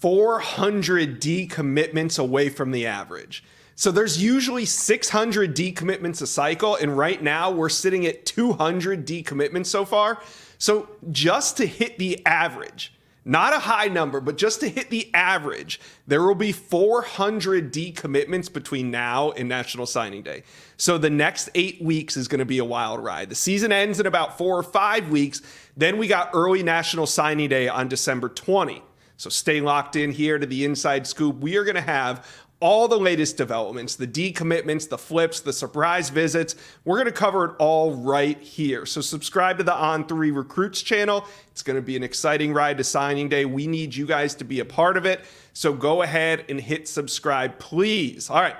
400 decommitments away from the average. So there's usually 600 decommitments a cycle, and right now we're sitting at 200 decommitments so far. So just to hit the average, not a high number, but just to hit the average, there will be 400 decommitments between now and National Signing Day. So the next eight weeks is going to be a wild ride. The season ends in about four or five weeks. Then we got early National Signing Day on December 20. So stay locked in here to the inside scoop. We are going to have all the latest developments, the decommitments, the flips, the surprise visits. We're going to cover it all right here. So subscribe to the On 3 Recruits channel. It's going to be an exciting ride to signing day. We need you guys to be a part of it. So go ahead and hit subscribe, please. All right.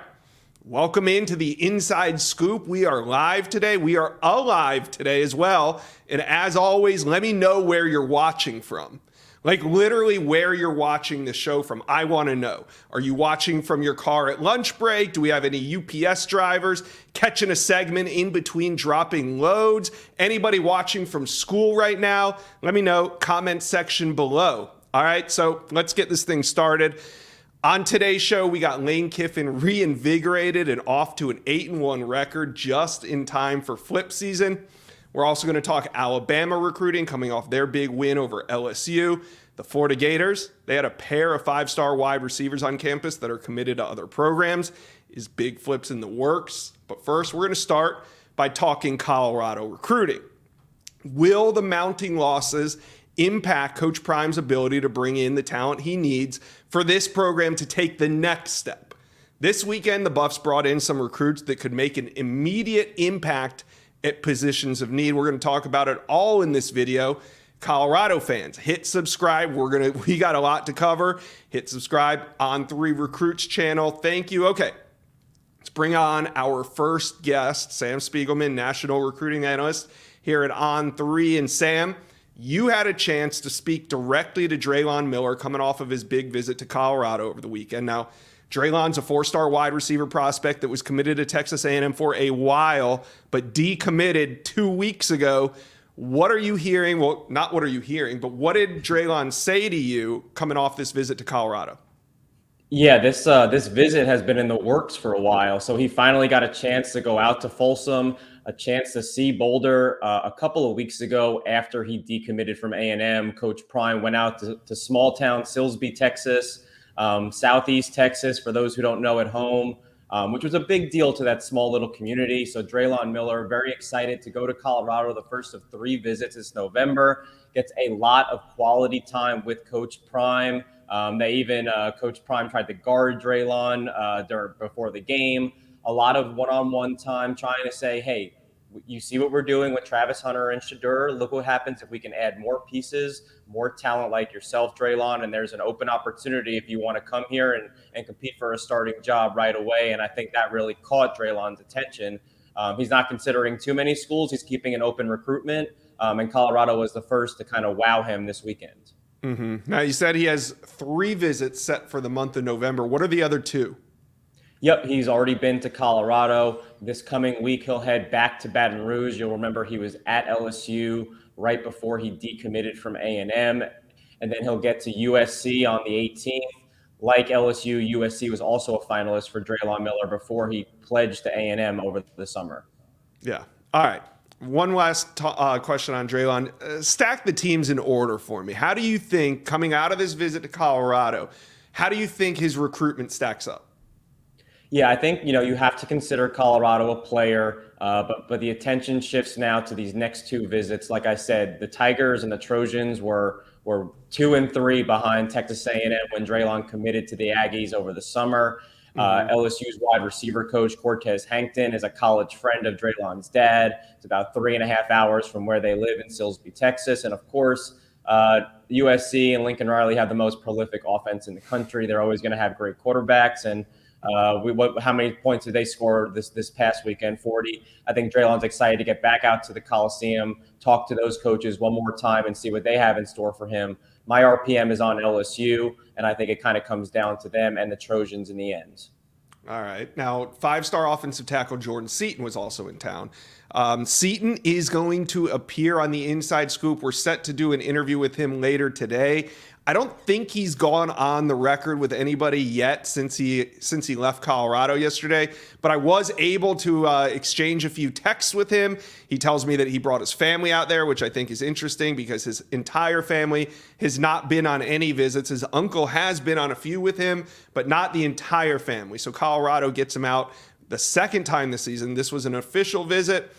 Welcome into the Inside Scoop. We are live today. We are alive today as well. And as always, let me know where you're watching from. Like literally where you're watching the show from. I want to know. Are you watching from your car at lunch break? Do we have any UPS drivers catching a segment in between dropping loads? Anybody watching from school right now? Let me know. Comment section below. All right, so let's get this thing started. On today's show, we got Lane Kiffin reinvigorated and off to an 8 and 1 record just in time for flip season. We're also going to talk Alabama recruiting coming off their big win over LSU. The Florida Gators, they had a pair of five star wide receivers on campus that are committed to other programs. Is big flips in the works? But first, we're going to start by talking Colorado recruiting. Will the mounting losses impact Coach Prime's ability to bring in the talent he needs for this program to take the next step? This weekend, the Buffs brought in some recruits that could make an immediate impact at positions of need. We're going to talk about it all in this video. Colorado fans, hit subscribe. We're going to we got a lot to cover. Hit subscribe on 3 Recruits channel. Thank you. Okay. Let's bring on our first guest, Sam Spiegelman, national recruiting analyst here at On 3 and Sam, you had a chance to speak directly to Drelon Miller coming off of his big visit to Colorado over the weekend. Now, Drelon's a four-star wide receiver prospect that was committed to Texas A&M for a while, but decommitted two weeks ago. What are you hearing? Well, not what are you hearing, but what did Drelon say to you coming off this visit to Colorado? Yeah, this uh, this visit has been in the works for a while. So he finally got a chance to go out to Folsom, a chance to see Boulder uh, a couple of weeks ago after he decommitted from A and M. Coach Prime went out to, to small town Silsbee, Texas um, Southeast Texas, for those who don't know at home, um, which was a big deal to that small little community. So Drelon Miller, very excited to go to Colorado, the first of three visits this November. Gets a lot of quality time with Coach Prime. Um, they even uh, Coach Prime tried to guard Drelon uh, before the game. A lot of one-on-one time, trying to say, "Hey, you see what we're doing with Travis Hunter and Shedeur. Look what happens if we can add more pieces, more talent like yourself, Drelon. And there's an open opportunity if you want to come here and, and compete for a starting job right away. And I think that really caught Drelon's attention. Um, he's not considering too many schools. He's keeping an open recruitment. Um, and Colorado was the first to kind of wow him this weekend. Mm-hmm. Now, you said he has three visits set for the month of November. What are the other two? Yep, he's already been to Colorado. This coming week, he'll head back to Baton Rouge. You'll remember he was at LSU right before he decommitted from A&M, and then he'll get to USC on the 18th. Like LSU, USC was also a finalist for Drelon Miller before he pledged to A&M over the summer. Yeah. All right. One last t- uh, question on Drelon. Uh, stack the teams in order for me. How do you think, coming out of this visit to Colorado, how do you think his recruitment stacks up? Yeah, I think you know you have to consider Colorado a player, uh, but but the attention shifts now to these next two visits. Like I said, the Tigers and the Trojans were were two and three behind Texas A&M when Drelon committed to the Aggies over the summer. Uh, mm-hmm. Uh, LSU's wide receiver coach Cortez Hankton is a college friend of Drelon's dad. It's about three and a half hours from where they live in Silsbee, Texas, and of course. Uh, USC and Lincoln Riley have the most prolific offense in the country. They're always going to have great quarterbacks, and uh, we what, how many points did they score this this past weekend? Forty. I think Drelon's excited to get back out to the Coliseum, talk to those coaches one more time, and see what they have in store for him. My RPM is on LSU, and I think it kind of comes down to them and the Trojans in the end. All right. Now, five star offensive tackle Jordan Seaton was also in town. Um, Seaton is going to appear on the inside scoop. We're set to do an interview with him later today. I don't think he's gone on the record with anybody yet since he since he left Colorado yesterday. But I was able to uh, exchange a few texts with him. He tells me that he brought his family out there, which I think is interesting because his entire family has not been on any visits. His uncle has been on a few with him, but not the entire family. So Colorado gets him out the second time this season. This was an official visit.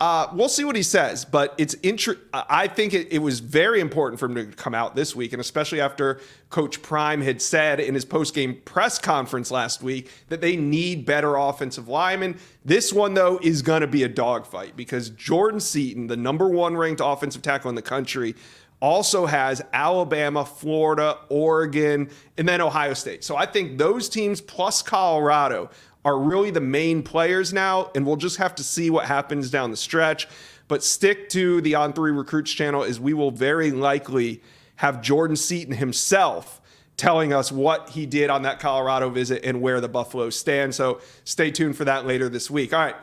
Uh, we'll see what he says, but it's inter- I think it, it, was very important for him to come out this week, and especially after Coach Prime had said in his post-game press conference last week that they need better offensive linemen. This one, though, is going to be a dogfight because Jordan Seaton, the number one ranked offensive tackle in the country, also has Alabama, Florida, Oregon, and then Ohio State. So I think those teams plus Colorado are really the main players now, and we'll just have to see what happens down the stretch. But stick to the On Three Recruits channel, as we will very likely have Jordan Seaton himself telling us what he did on that Colorado visit and where the Buffaloes stand. So stay tuned for that later this week. All right.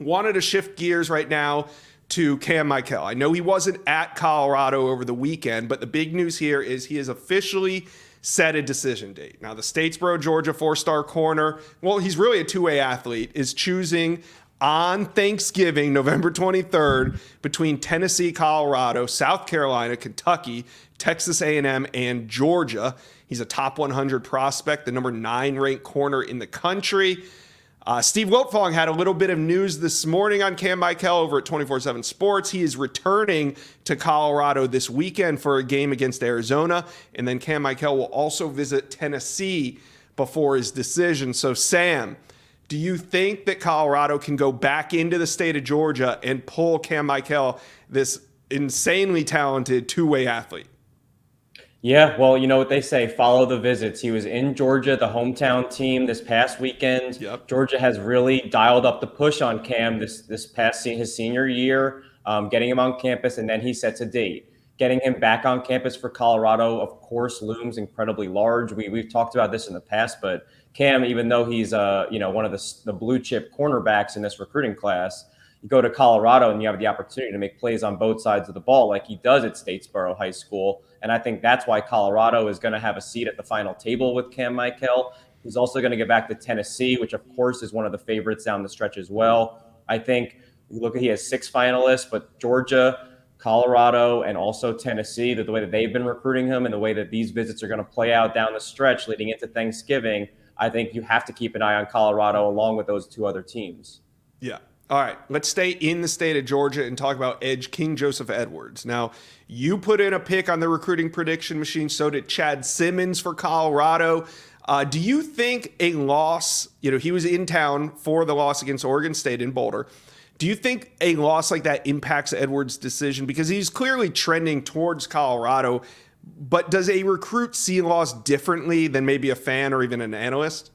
Wanted to shift gears right now to Cam Michael. I know he wasn't at Colorado over the weekend, but the big news here is he is officially set a decision date. Now, the Statesboro, Georgia four star corner, well, he's really a two way athlete, is choosing on Thanksgiving, November 23rd, between Tennessee, Colorado, South Carolina, Kentucky, Texas A&M, and Georgia. He's a top 100 prospect, the number nine ranked corner in the country. Uh, Steve Wiltfong had a little bit of news this morning on Cam Michael over at 24 7 Sports. He is returning to Colorado this weekend for a game against Arizona. And then Cam Michael will also visit Tennessee before his decision. So, Sam, do you think that Colorado can go back into the state of Georgia and pull Cam Michael, this insanely talented two way athlete? Yeah, well, you know what they say, follow the visits. He was in Georgia, the hometown team this past weekend. Yep. Georgia has really dialed up the push on Cam this this past his senior year, um, getting him on campus, and then he sets a date. Getting him back on campus for Colorado, of course, looms incredibly large. We we've talked about this in the past, but Cam, even though he's uh, you know one of the, the blue chip cornerbacks in this recruiting class, you go to Colorado and you have the opportunity to make plays on both sides of the ball, like he does at Statesboro High School. And I think that's why Colorado is going to have a seat at the final table with Cam Michael. He's also going to get back to Tennessee, which of course is one of the favorites down the stretch as well. I think look at he has six finalists, but Georgia, Colorado, and also Tennessee, the, the way that they've been recruiting him and the way that these visits are going to play out down the stretch leading into Thanksgiving, I think you have to keep an eye on Colorado along with those two other teams. Yeah, all right, let's stay in the state of Georgia and talk about Edge King Joseph Edwards. Now, you put in a pick on the recruiting prediction machine, so did Chad Simmons for Colorado. Uh, do you think a loss, you know, he was in town for the loss against Oregon State in Boulder. Do you think a loss like that impacts Edwards' decision? Because he's clearly trending towards Colorado, but does a recruit see loss differently than maybe a fan or even an analyst?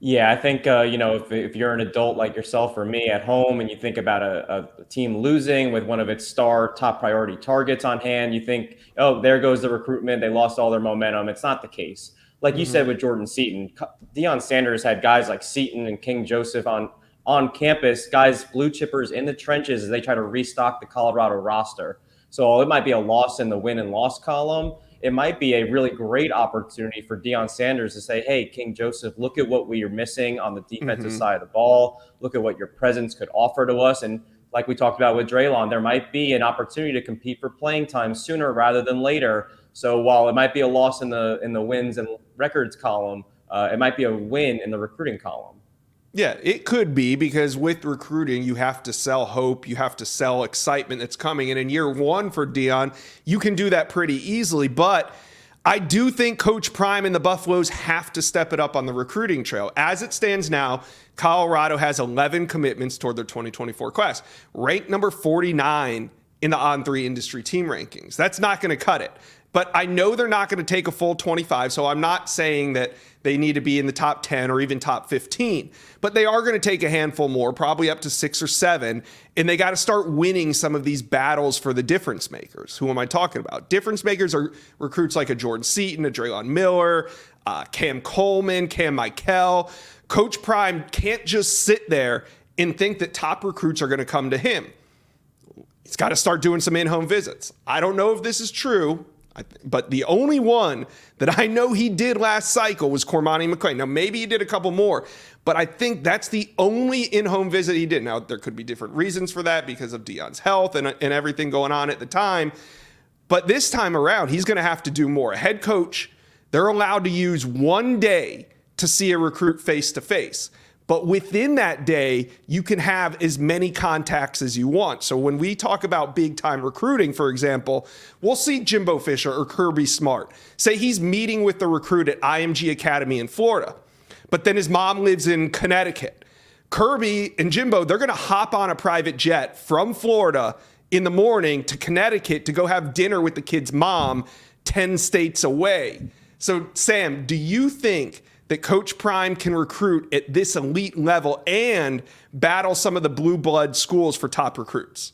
Yeah, I think uh, you know if, if you're an adult like yourself or me at home, and you think about a, a, team losing with one of its star top priority targets on hand, you think, oh, there goes the recruitment. They lost all their momentum. It's not the case. Like you mm-hmm. said with Jordan Seaton, Deion Sanders had guys like Seaton and King Joseph on on campus, guys blue chippers in the trenches as they try to restock the Colorado roster. So it might be a loss in the win and loss column it might be a really great opportunity for Deion Sanders to say, hey, King Joseph, look at what we are missing on the defensive mm-hmm. side of the ball. Look at what your presence could offer to us. And like we talked about with Drelon, there might be an opportunity to compete for playing time sooner rather than later. So while it might be a loss in the in the wins and records column, uh, it might be a win in the recruiting column. Yeah, it could be because with recruiting, you have to sell hope, you have to sell excitement that's coming. And in year one for Deion, you can do that pretty easily. But I do think Coach Prime and the Buffaloes have to step it up on the recruiting trail. As it stands now, Colorado has 11 commitments toward their 2024 class, ranked number 49 in the on three industry team rankings. That's not going to cut it. But I know they're not going to take a full 25, so I'm not saying that they need to be in the top 10 or even top 15. But they are going to take a handful more, probably up to six or seven. And they got to start winning some of these battles for the difference makers. Who am I talking about? Difference makers are recruits like a Jordan Seaton, a Drelon Miller, uh, Cam Coleman, Cam Michael. Coach Prime can't just sit there and think that top recruits are going to come to him. He's got to start doing some in home visits. I don't know if this is true. But the only one that I know he did last cycle was Cormani McClain. Now, maybe he did a couple more, but I think that's the only in home visit he did. Now, there could be different reasons for that because of Deion's health and, and everything going on at the time. But this time around, he's going to have to do more. A head coach, they're allowed to use one day to see a recruit face to face. But within that day, you can have as many contacts as you want. So when we talk about big time recruiting, for example, we'll see Jimbo Fisher or Kirby Smart. Say he's meeting with the recruit at IMG Academy in Florida, but then his mom lives in Connecticut. Kirby and Jimbo, they're going to hop on a private jet from Florida in the morning to Connecticut to go have dinner with the kid's mom 10 states away. So, Sam, do you think that Coach Prime can recruit at this elite level and battle some of the blue blood schools for top recruits?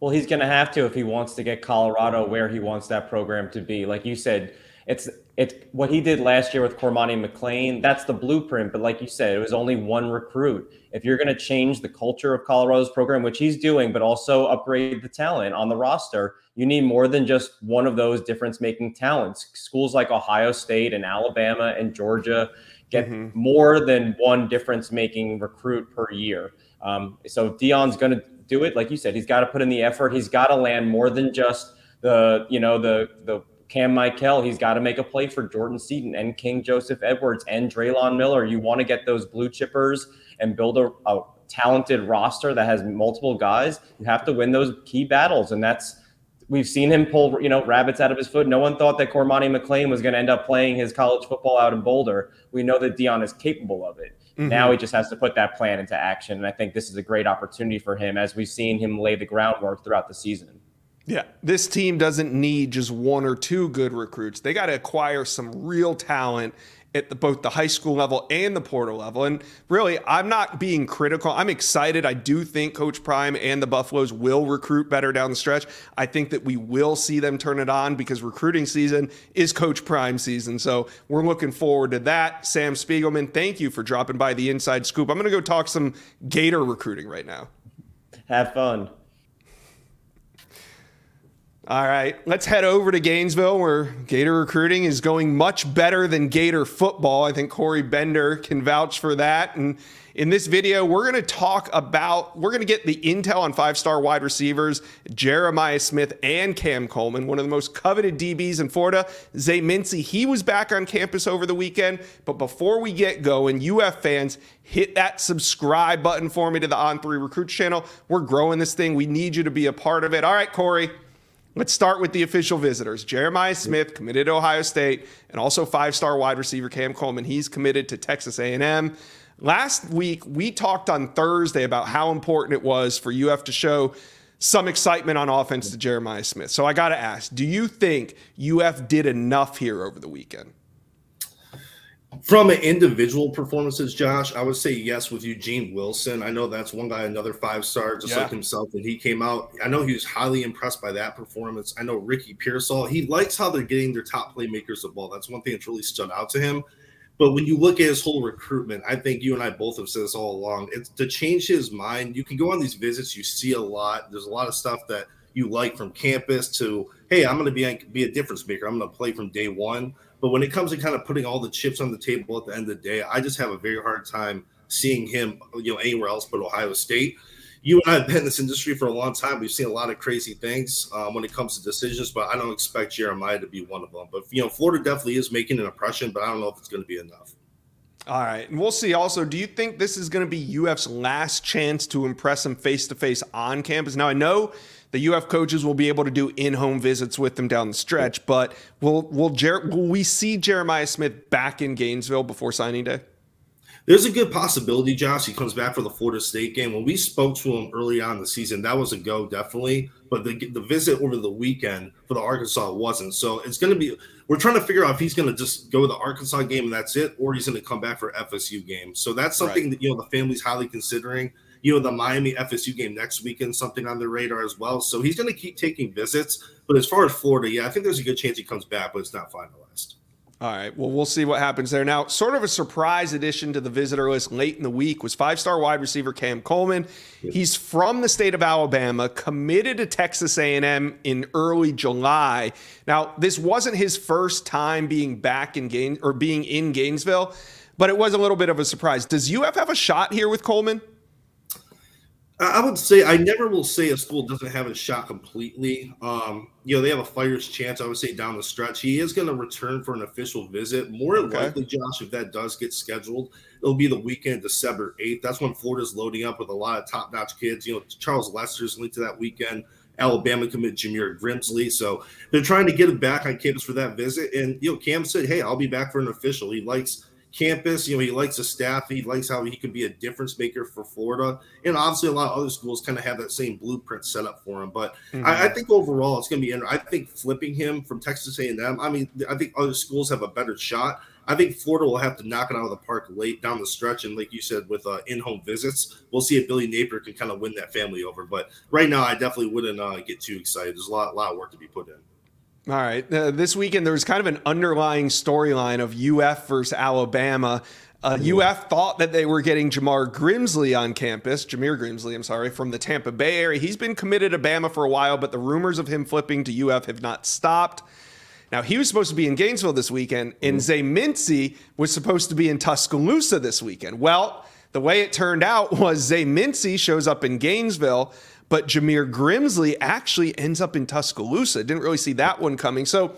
Well, he's going to have to if he wants to get Colorado where he wants that program to be. Like you said, it's it's what he did last year with Cormani McClain. That's the blueprint. But like you said, it was only one recruit. If you're going to change the culture of Colorado's program, which he's doing, but also upgrade the talent on the roster, you need more than just one of those difference making talents. Schools like Ohio State and Alabama and Georgia get mm-hmm. more than one difference making recruit per year. Um, so Deion's going to do it. Like you said, he's got to put in the effort. He's got to land more than just the, you know, the, the, Cam Michael, he's got to make a play for Jordan Seaton and King Joseph Edwards and Drelon Miller. You want to get those blue chippers and build a, a talented roster that has multiple guys. You have to win those key battles, and that's we've seen him pull, you know, rabbits out of his foot. No one thought that Cormani McClain was going to end up playing his college football out in Boulder. We know that Deion is capable of it. Mm-hmm. Now he just has to put that plan into action. And I think this is a great opportunity for him as we've seen him lay the groundwork throughout the season. Yeah, this team doesn't need just one or two good recruits. They got to acquire some real talent at the, both the high school level and the portal level. And really, I'm not being critical. I'm excited. I do think Coach Prime and the Buffaloes will recruit better down the stretch. I think that we will see them turn it on because recruiting season is Coach Prime season. So we're looking forward to that. Sam Spiegelman, thank you for dropping by the inside scoop. I'm going to go talk some Gator recruiting right now. Have fun. All right, let's head over to Gainesville where Gator recruiting is going much better than Gator football. I think Corey Bender can vouch for that. And in this video, we're going to talk about, we're going to get the intel on five star wide receivers, Jeremiah Smith and Cam Coleman, one of the most coveted DBs in Florida. Zay Mincy, he was back on campus over the weekend. But before we get going, UF fans, hit that subscribe button for me to the On Three Recruits channel. We're growing this thing. We need you to be a part of it. All right, Corey. Let's start with the official visitors. Jeremiah Smith committed to Ohio State, and also five-star wide receiver Cam Coleman. He's committed to Texas A&M. Last week, we talked on Thursday about how important it was for UF to show some excitement on offense to Jeremiah Smith. So I got to ask, do you think UF did enough here over the weekend? From an individual performances, Josh, I would say yes with Eugene Wilson. I know that's one guy, another five star, just yeah. like himself. And he came out, I know he was highly impressed by that performance. I know Ricky Pearsall, he likes how they're getting their top playmakers the ball. That's one thing that's really stood out to him. But when you look at his whole recruitment, I think you and I both have said this all along. It's to change his mind. You can go on these visits, you see a lot. There's a lot of stuff that you like from campus to, hey, I'm going to be, be a difference maker. I'm going to play from day one. But when it comes to kind of putting all the chips on the table at the end of the day, I just have a very hard time seeing him, you know, anywhere else but Ohio State. You and I have been in this industry for a long time. We've seen a lot of crazy things um, when it comes to decisions, but I don't expect Jeremiah to be one of them. But you know, Florida definitely is making an impression, but I don't know if it's going to be enough. All right. And we'll see also. Do you think this is going to be UF's last chance to impress him face to face on campus? Now, I know the UF coaches will be able to do in-home visits with them down the stretch. But will will Jer- will we see Jeremiah Smith back in Gainesville before signing day? There's a good possibility, Josh. He comes back for the Florida State game. When we spoke to him early on in the season, that was a go, definitely. But the, the visit over the weekend for the Arkansas wasn't. So it's going to be. We're trying to figure out if he's going to just go to the Arkansas game and that's it, or he's going to come back for FSU game. So that's something right. that you know the family's highly considering you know, the Miami FSU game next weekend, something on the radar as well. So he's going to keep taking visits. But as far as Florida, yeah, I think there's a good chance he comes back, but it's not finalized. All right. Well, we'll see what happens there. Now, sort of a surprise addition to the visitor list late in the week was five-star wide receiver Cam Coleman. He's from the state of Alabama, committed to Texas A&M in early July. Now, this wasn't his first time being back in Gain or being in Gainesville, but it was a little bit of a surprise. Does UF have a shot here with Coleman? I would say I never will say a school doesn't have a shot completely. Um, you know, they have a fighter's chance. I would say down the stretch, he is going to return for an official visit. More okay. likely, Josh, if that does get scheduled, it'll be the weekend, December eighth. That's when Florida's loading up with a lot of top-notch kids. You know, Charles Lester's linked to that weekend. Alabama commit Jameer Grimsley, so they're trying to get him back on campus for that visit. And you know, Cam said, "Hey, I'll be back for an official." He likes campus. You know, he likes the staff. He likes how he can be a difference maker for Florida. And obviously, a lot of other schools kind of have that same blueprint set up for him. But mm-hmm. I, I, think overall, it's going to be. Interesting I think flipping him from Texas A&M. I mean, I think other schools have a better shot. I think Florida will have to knock it out of the park late down the stretch, and like you said, with uh, in-home visits, we'll see if Billy Napier can kind of win that family over. But right now, I definitely wouldn't uh, get too excited. There's a lot, a lot of work to be put in. All right. Uh, this weekend, there was kind of an underlying storyline of UF versus Alabama. Uh, UF thought that they were getting Jamar Grimsley on campus, Jameer Grimsley, I'm sorry, from the Tampa Bay area. He's been committed to Bama for a while, but the rumors of him flipping to UF have not stopped. Now, he was supposed to be in Gainesville this weekend, and. Zay Mincy was supposed to be in Tuscaloosa this weekend. Well, the way it turned out was Zay Mincy shows up in Gainesville, but Jameer Grimsley actually ends up in Tuscaloosa. Didn't really see that one coming. So,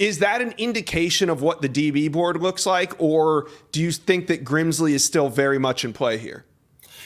is that an indication of what the DB board looks like, or do you think that Grimsley is still very much in play here?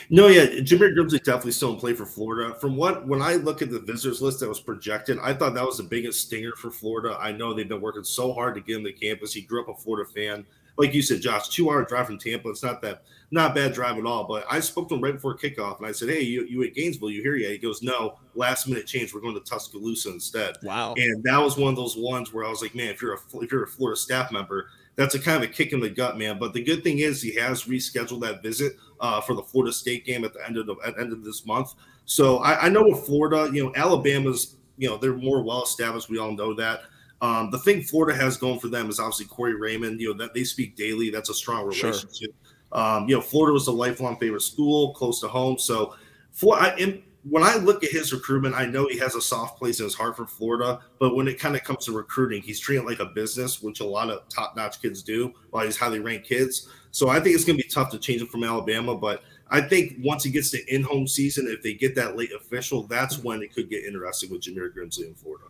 No, yeah, Jameer Grimsley definitely still in play for Florida. From what when I look at the visitors list that was projected, I thought that was the biggest stinger for Florida. I know they've been working so hard to get him to campus. He grew up a Florida fan like you said, Josh, two hour drive from Tampa. It's not that not bad drive at all. But I spoke to him right before kickoff, and I said, "Hey, you you at Gainesville? You here yet?" He goes, "No, last minute change. We're going to Tuscaloosa instead." Wow. And that was one of those ones where I was like, "Man, if you're a if you're a Florida staff member." That's a kind of a kick in the gut, man. But the good thing is he has rescheduled that visit uh, for the Florida State game at the end of the at the end of this month. So I, I know with Florida, you know, Alabama's, you know, they're more well established. We all know that. Um, the thing Florida has going for them is obviously Corey Raymond. You know that they speak daily. That's a strong relationship. Sure. Um, you know, Florida was a lifelong favorite school, close to home. So, for I, and when I look at his recruitment, I know he has a soft place in his heart for Florida. But when it kind of comes to recruiting, he's treating it like a business, which a lot of top-notch kids do. While he's highly ranked kids, so I think it's going to be tough to change him from Alabama. But I think once he gets to in-home season, if they get that late official, that's when it could get interesting with Jameer Grimsley in Florida.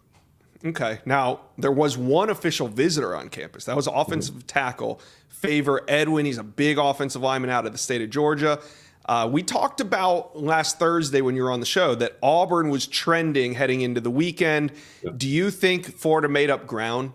Okay. Now, there was one official visitor on campus. That was offensive tackle Favor Edwin. He's a big offensive lineman out of the state of Georgia. Uh, we talked about last Thursday when you were on the show that Auburn was trending heading into the weekend. Yeah. Do you think Florida made up ground?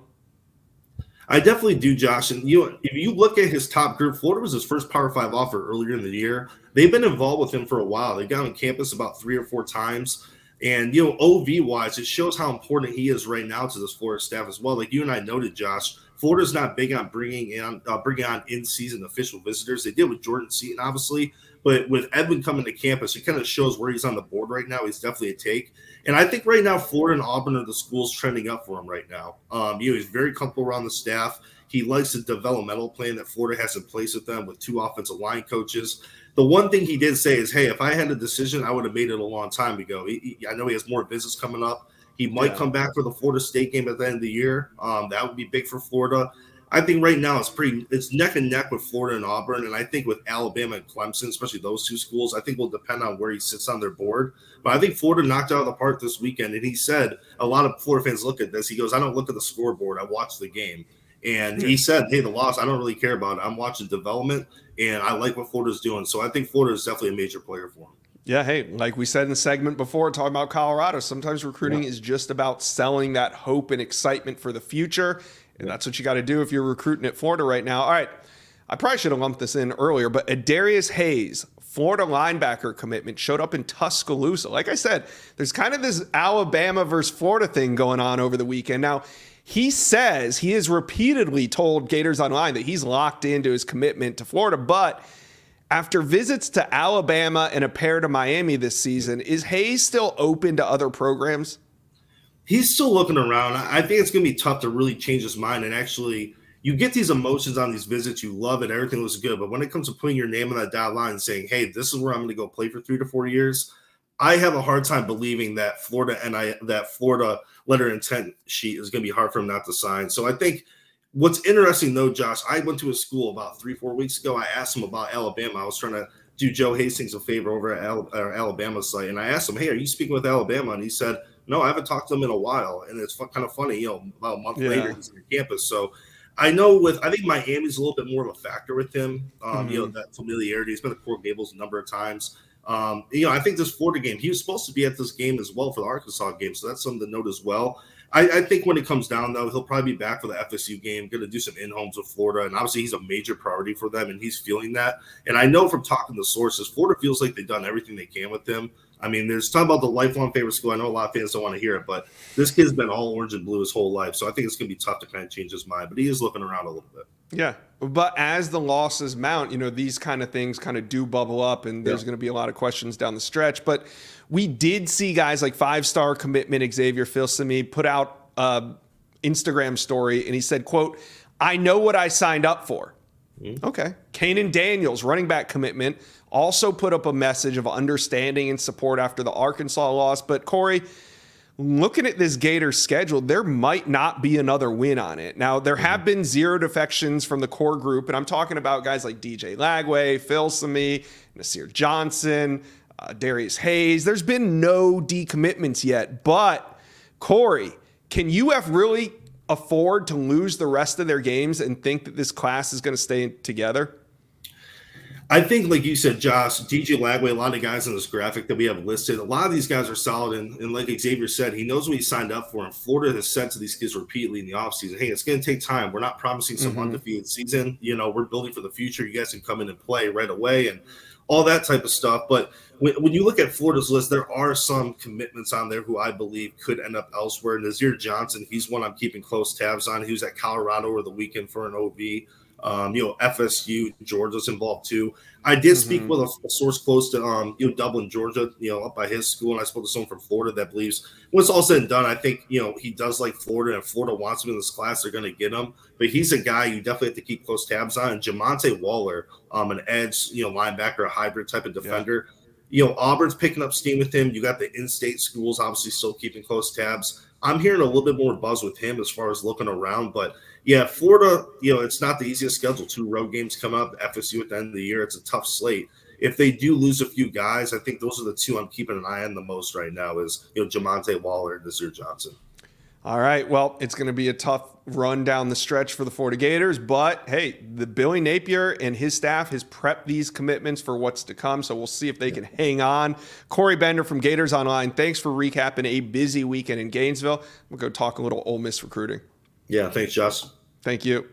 I definitely do, Josh. And you, if you look at his top group, Florida was his first Power Five offer earlier in the year. They've been involved with him for a while. They got on campus about three or four times. And you know, OV wise, it shows how important he is right now to this Florida staff as well. Like you and I noted, Josh, Florida's not big on bringing in uh, bringing on in season official visitors. They did with Jordan Seaton, obviously, but with Edwin coming to campus, it kind of shows where he's on the board right now. He's definitely a take, and I think right now Florida and Auburn are the schools trending up for him right now. Um, you know, he's very comfortable around the staff. He likes the developmental plan that Florida has in place with them with two offensive line coaches. The one thing he did say is, "Hey, if I had a decision, I would have made it a long time ago." He, he, I know he has more business coming up. He might yeah. come back for the Florida State game at the end of the year. Um, that would be big for Florida. I think right now it's pretty it's neck and neck with Florida and Auburn, and I think with Alabama and Clemson, especially those two schools, I think will depend on where he sits on their board. But I think Florida knocked out of the park this weekend, and he said a lot of Florida fans look at this. He goes, "I don't look at the scoreboard; I watch the game." And he said, "Hey, the loss, I don't really care about it. I'm watching development, and I like what Florida's doing. So I think Florida is definitely a major player for him." Yeah, hey, like we said in the segment before, talking about Colorado, sometimes recruiting yeah. is just about selling that hope and excitement for the future, and yeah. that's what you got to do if you're recruiting at Florida right now. All right, I probably should have lumped this in earlier, but Adarius Hayes, Florida linebacker commitment, showed up in Tuscaloosa. Like I said, there's kind of this Alabama versus Florida thing going on over the weekend. Now, he says he has repeatedly told Gators Online that he's locked into his commitment to Florida, but after visits to Alabama and a pair to Miami this season, is Hayes still open to other programs? He's still looking around. I think it's going to be tough to really change his mind and actually you get these emotions on these visits. You love it. Everything looks good. But when it comes to putting your name on that dotted line and saying, hey, this is where I'm going to go play for three to four years, I have a hard time believing that Florida and I that Florida letter intent sheet is going to be hard for him not to sign. So I think what's interesting though, Josh, I went to a school about three, four weeks ago. I asked him about Alabama. I was trying to do Joe Hastings a favor over at Alabama site, and I asked him, "Hey, are you speaking with Alabama?" And he said, "No, I haven't talked to them in a while." And it's kind of funny, you know, about a month yeah. later he's on campus. So I know with I think Miami's a little bit more of a factor with him. Um, mm-hmm. You know mm-hmm. that familiarity. He's been at Coral Gables a number of times. Um, you know, I think this Florida game, he was supposed to be at this game as well for the Arkansas game, so that's something to note as well. I, I think when it comes down though, he'll probably be back for the FSU game, going to do some in homes with Florida, and obviously he's a major priority for them, and he's feeling that. And I know from talking to sources, Florida feels like they've done everything they can with him. I mean, there's talking about the lifelong favorite school. I know a lot of fans don't want to hear it, but this kid's been all orange and blue his whole life. So I think it's going to be tough to kind of change his mind. But he is looking around a little bit. Yeah. But as the losses mount, you know, these kind of things kind of do bubble up, and there's yeah. going to be a lot of questions down the stretch. But we did see guys like five star commitment Xavier Filsaime put out a Instagram story, and he said, "quote I know what I signed up for." Mm-hmm. Okay. Kahnen Daniels, running back commitment, also put up a message of understanding and support after the Arkansas loss. But Corey, looking at this Gators schedule, there might not be another win on it. Now, there have mm-hmm. been zero defections from the core group, and I'm talking about guys like DJ Lagway, Filsaime, Nasir Johnson, uh, Darius Hayes. There's been no decommitments yet, but Corey, can UF really afford to lose the rest of their games and think that this class is going to stay together? I think, like you said, Josh, DJ Lagway, a lot of guys in this graphic that we have listed, a lot of these guys are solid. And, and like Xavier said, he knows what he signed up for. And Florida has said to these kids repeatedly in the offseason, hey, it's going to take time. We're not promising some mm-hmm. undefeated season. You know, we're building for the future. You guys can come in and play right away and all that type of stuff. But when, when you look at Florida's list, there are some commitments on there who I believe could end up elsewhere. Nasir Johnson, he's one I'm keeping close tabs on. He was at Colorado over the weekend for an OV. Um, you know, FSU, Georgia's involved too. I did speak mm-hmm. with a, a, source close to um, you know Dublin, Georgia, you know, up by his school, and I spoke to someone from Florida that believes when it's all said and done, I think you know he does like Florida, and Florida wants him in this class, they're going to get him. But he's a guy you definitely have to keep close tabs on. And Jamonte Waller, um, an edge, you know, linebacker, a hybrid type of defender. Yeah. You know, Auburn's picking up steam with him. You got the in-state schools obviously still keeping close tabs. I'm hearing a little bit more buzz with him as far as looking around, but yeah, Florida, you know, it's not the easiest schedule. Two road games come up, FSU at the end of the year. It's a tough slate. If they do lose a few guys, I think those are the two I'm keeping an eye on the most right now is, you know, Jamonte Waller and Nasir Johnson. All right. Well, it's going to be a tough run down the stretch for the Florida Gators, but hey, the Billy Napier and his staff has prepped these commitments for what's to come. So we'll see if they can hang on. Corey Bender from Gators Online. Thanks for recapping a busy weekend in Gainesville. We'll go talk a little Ole Miss recruiting. Yeah, thanks, Josh. Thank you.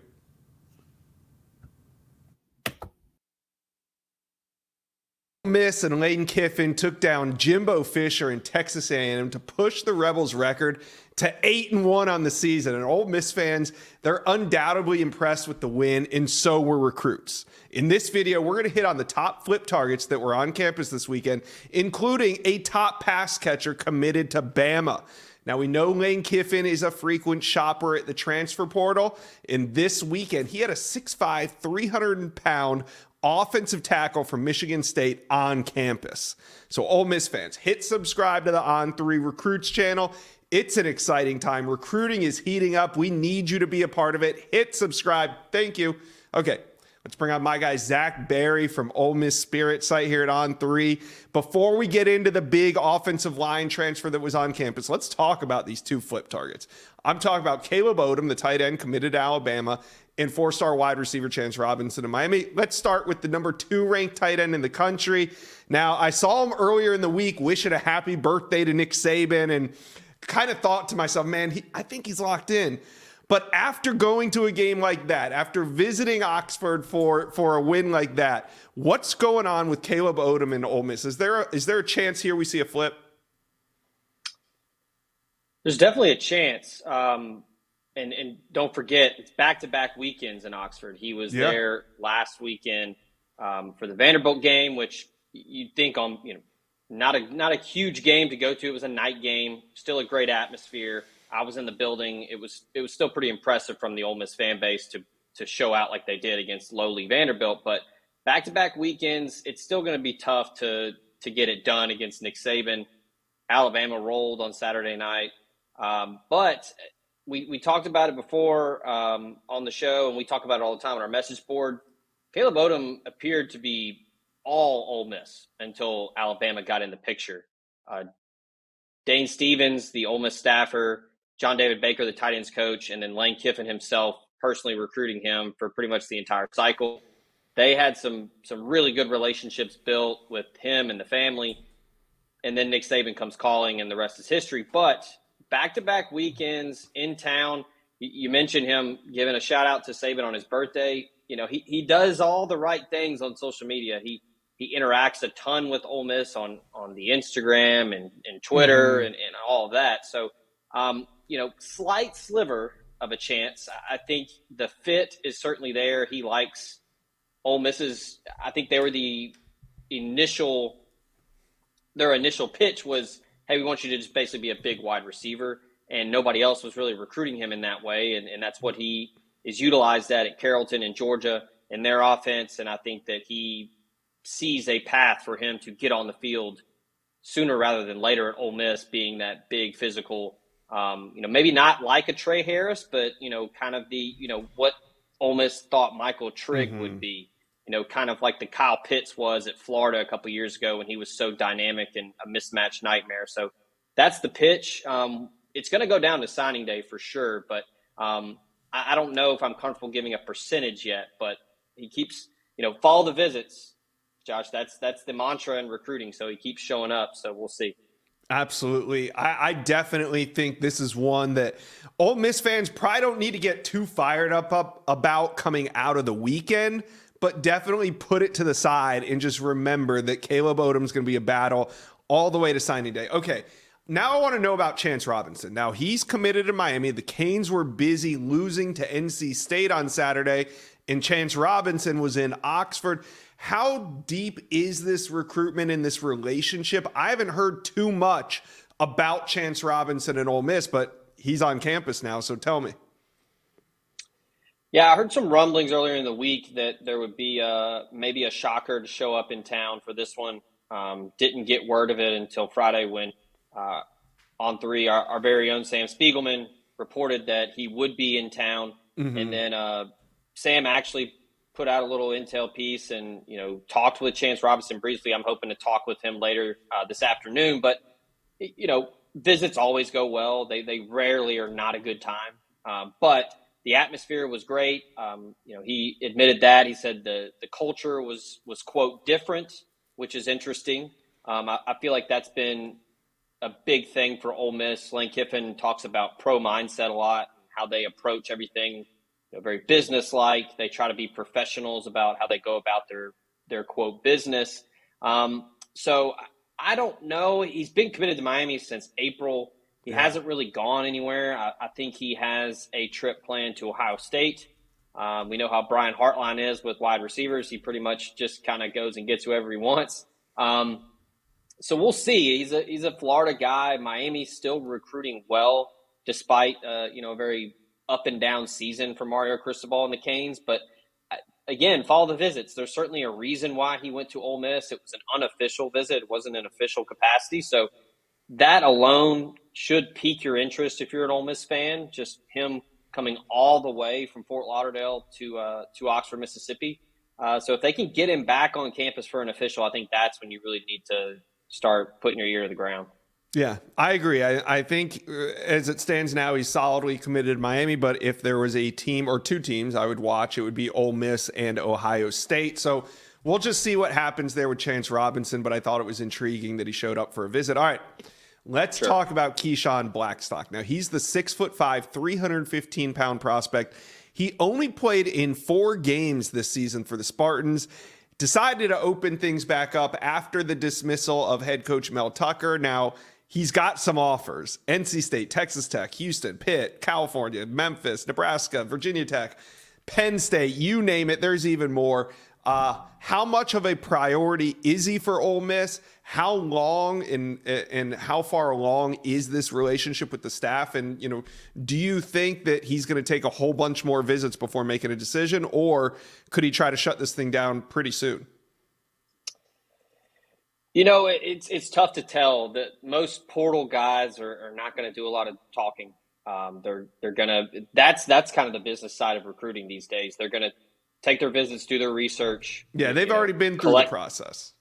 Miss and Lane Kiffin took down Jimbo Fisher and Texas A&M to push the Rebels record to 8 and 1 on the season. And Ole Miss fans, they're undoubtedly impressed with the win and so were recruits. In this video, we're going to hit on the top flip targets that were on campus this weekend, including a top pass catcher committed to Bama. Now, we know Lane Kiffin is a frequent shopper at the transfer portal. And this weekend, he had a 6'5, 300 pound offensive tackle from Michigan State on campus. So, Ole Miss fans, hit subscribe to the On Three Recruits channel. It's an exciting time. Recruiting is heating up. We need you to be a part of it. Hit subscribe. Thank you. Okay, Let's bring on my guy Zach Barry from Ole Miss Spirit site here at On Three. Before we get into the big offensive line transfer that was on campus, let's talk about these two flip targets. I'm talking about Caleb Odom, the tight end committed to Alabama, and four-star wide receiver Chance Robinson in Miami. Let's start with the number two ranked tight end in the country. Now, I saw him earlier in the week wishing a happy birthday to Nick Saban and kind of thought to myself, man, he, I think he's locked in. But after going to a game like that, after visiting Oxford for for a win like that, what's going on with Caleb Odom and Ole Miss? Is there a, is there a chance here we see a flip? There's definitely a chance. Um, and and don't forget, it's back to back weekends in Oxford. He was yeah. there last weekend um, for the Vanderbilt game, which you'd think on you know not a not a huge game to go to. It was a night game, still a great atmosphere. I was in the building. It was it was still pretty impressive from the Ole Miss fan base to to show out like they did against lowly Vanderbilt. But back to back weekends, it's still going to be tough to to get it done against Nick Saban. Alabama rolled on Saturday night, um, but we we talked about it before um, on the show, and we talk about it all the time on our message board. Caleb Odom appeared to be all Ole Miss until Alabama got in the picture. Uh, Dane Stevens, the Ole Miss staffer, John David Baker, the tight ends coach, and then Lane Kiffin himself personally recruiting him for pretty much the entire cycle. They had some some really good relationships built with him and the family, and then Nick Saban comes calling, and the rest is history. But back to back weekends in town. You mentioned him giving a shout out to Saban on his birthday. You know, he, he does all the right things on social media. He he interacts a ton with Ole Miss on on the Instagram and, and Twitter mm-hmm. and, and all of that. So um, you know, slight sliver of a chance. I think the fit is certainly there. He likes Ole Miss's. I think they were the initial. Their initial pitch was, "Hey, we want you to just basically be a big wide receiver," and nobody else was really recruiting him in that way, and, and that's what he is utilized at at Carrollton in Georgia in their offense. And I think that he sees a path for him to get on the field sooner rather than later at Ole Miss, being that big physical um, you know, maybe not like a Tre Harris, but you know, kind of the you know what Ole Miss thought Michael Trigg mm-hmm. would be. You know, kind of like the Kyle Pitts was at Florida a couple years ago when he was so dynamic and a mismatch nightmare. So that's the pitch. Um, it's going to go down to signing day for sure, but um, I, I don't know if I'm comfortable giving a percentage yet. But he keeps, you know, follow the visits, Josh. That's that's the mantra in recruiting. So he keeps showing up. So we'll see. Absolutely. I, I, definitely think this is one that Ole Miss fans probably don't need to get too fired up, up about coming out of the weekend, but definitely put it to the side and just remember that Caleb Odom's going to be a battle all the way to signing day. Okay. Now I want to know about Chance Robinson. Now he's committed to Miami. The Canes were busy losing to NC State on Saturday, and Chance Robinson was in Oxford. How deep is this recruitment in this relationship? I haven't heard too much about Chance Robinson and Ole Miss, but he's on campus now. So tell me. Yeah, I heard some rumblings earlier in the week that there would be uh, maybe a shocker to show up in town for this one. Um, didn't get word of it until Friday when uh, on three, our, our, very own Sam Spiegelman reported that he would be in town. Mm-hmm. And then uh, Sam actually put out a little intel piece and you know talked with Chance Robinson briefly. I'm hoping to talk with him later uh, this afternoon. But you know, visits always go well. They they rarely are not a good time. Um, but the atmosphere was great. Um, you know, he admitted that. He said the the culture was was quote different, which is interesting. Um, I, I feel like that's been a big thing for Ole Miss. Lane Kiffin talks about pro mindset a lot, how they approach everything you know, very businesslike. They try to be professionals about how they go about their their quote business. Um, so I don't know. He's been committed to Miami since April. He yeah. hasn't really gone anywhere. I, I, think he has a trip planned to Ohio State. Um, we know how Brian Hartline is with wide receivers. He pretty much just kind of goes and gets whoever he wants. Um, so we'll see. He's a he's a Florida guy. Miami's still recruiting well, despite uh, you know a very up and down season for Mario Cristobal and the Canes, but uh, again, follow the visits. There's certainly a reason why he went to Ole Miss. It was an unofficial visit. It wasn't an official capacity. So that alone should pique your interest if you're an Ole Miss fan. Just him coming all the way from Fort Lauderdale to uh, to Oxford, Mississippi. Uh, so if they can get him back on campus for an official, I think that's when you really need to start putting your ear to the ground. Yeah, I agree. I, I think uh, as it stands now, he's solidly committed to Miami. But if there was a team or two teams I would watch, it would be Ole Miss and Ohio State. So we'll just see what happens there with Chance Robinson. But I thought it was intriguing that he showed up for a visit. All right, let's sure. talk about Keyshawn Blackstock. Now he's the six foot five, 315 pound prospect. He only played in four games this season for the Spartans decided to open things back up after the dismissal of head coach Mel Tucker. Now, he's got some offers NC State, Texas Tech, Houston, Pitt, California, Memphis, Nebraska, Virginia Tech, Penn State, you name it. There's even more. Uh, how much of a priority is he for Ole Miss? How long and and how far along is this relationship with the staff? And you know, do you think that he's going to take a whole bunch more visits before making a decision, or could he try to shut this thing down pretty soon? You know, it's it's tough to tell. That most portal guys are, are not going to do a lot of talking. Um, they're they're gonna that's that's kind of the business side of recruiting these days. They're gonna take their visits, do their research. Yeah, they've already know, been collect, through the process.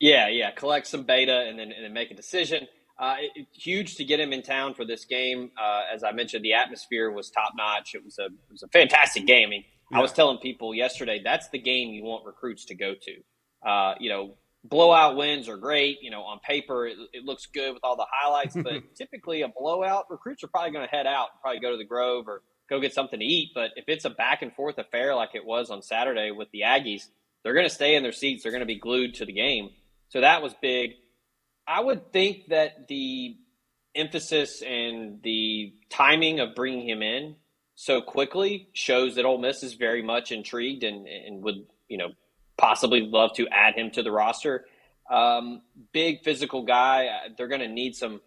Yeah, yeah, collect some beta and then and then make a decision. Uh, it, huge to get him in town for this game. Uh, as I mentioned, the atmosphere was top notch. It was a it was a fantastic game. I mean, yeah. I was telling people yesterday that's the game you want recruits to go to. Uh, you know, blowout wins are great. You know, on paper it, it looks good with all the highlights, but typically a blowout, recruits are probably going to head out, and probably go to the Grove or go get something to eat. But if it's a back and forth affair like it was on Saturday with the Aggies, they're going to stay in their seats. They're going to be glued to the game. So that was big. I would think that the emphasis and the timing of bringing him in so quickly shows that Ole Miss is very much intrigued and, and would, you know, possibly love to add him to the roster. Um, big physical guy. They're going to need some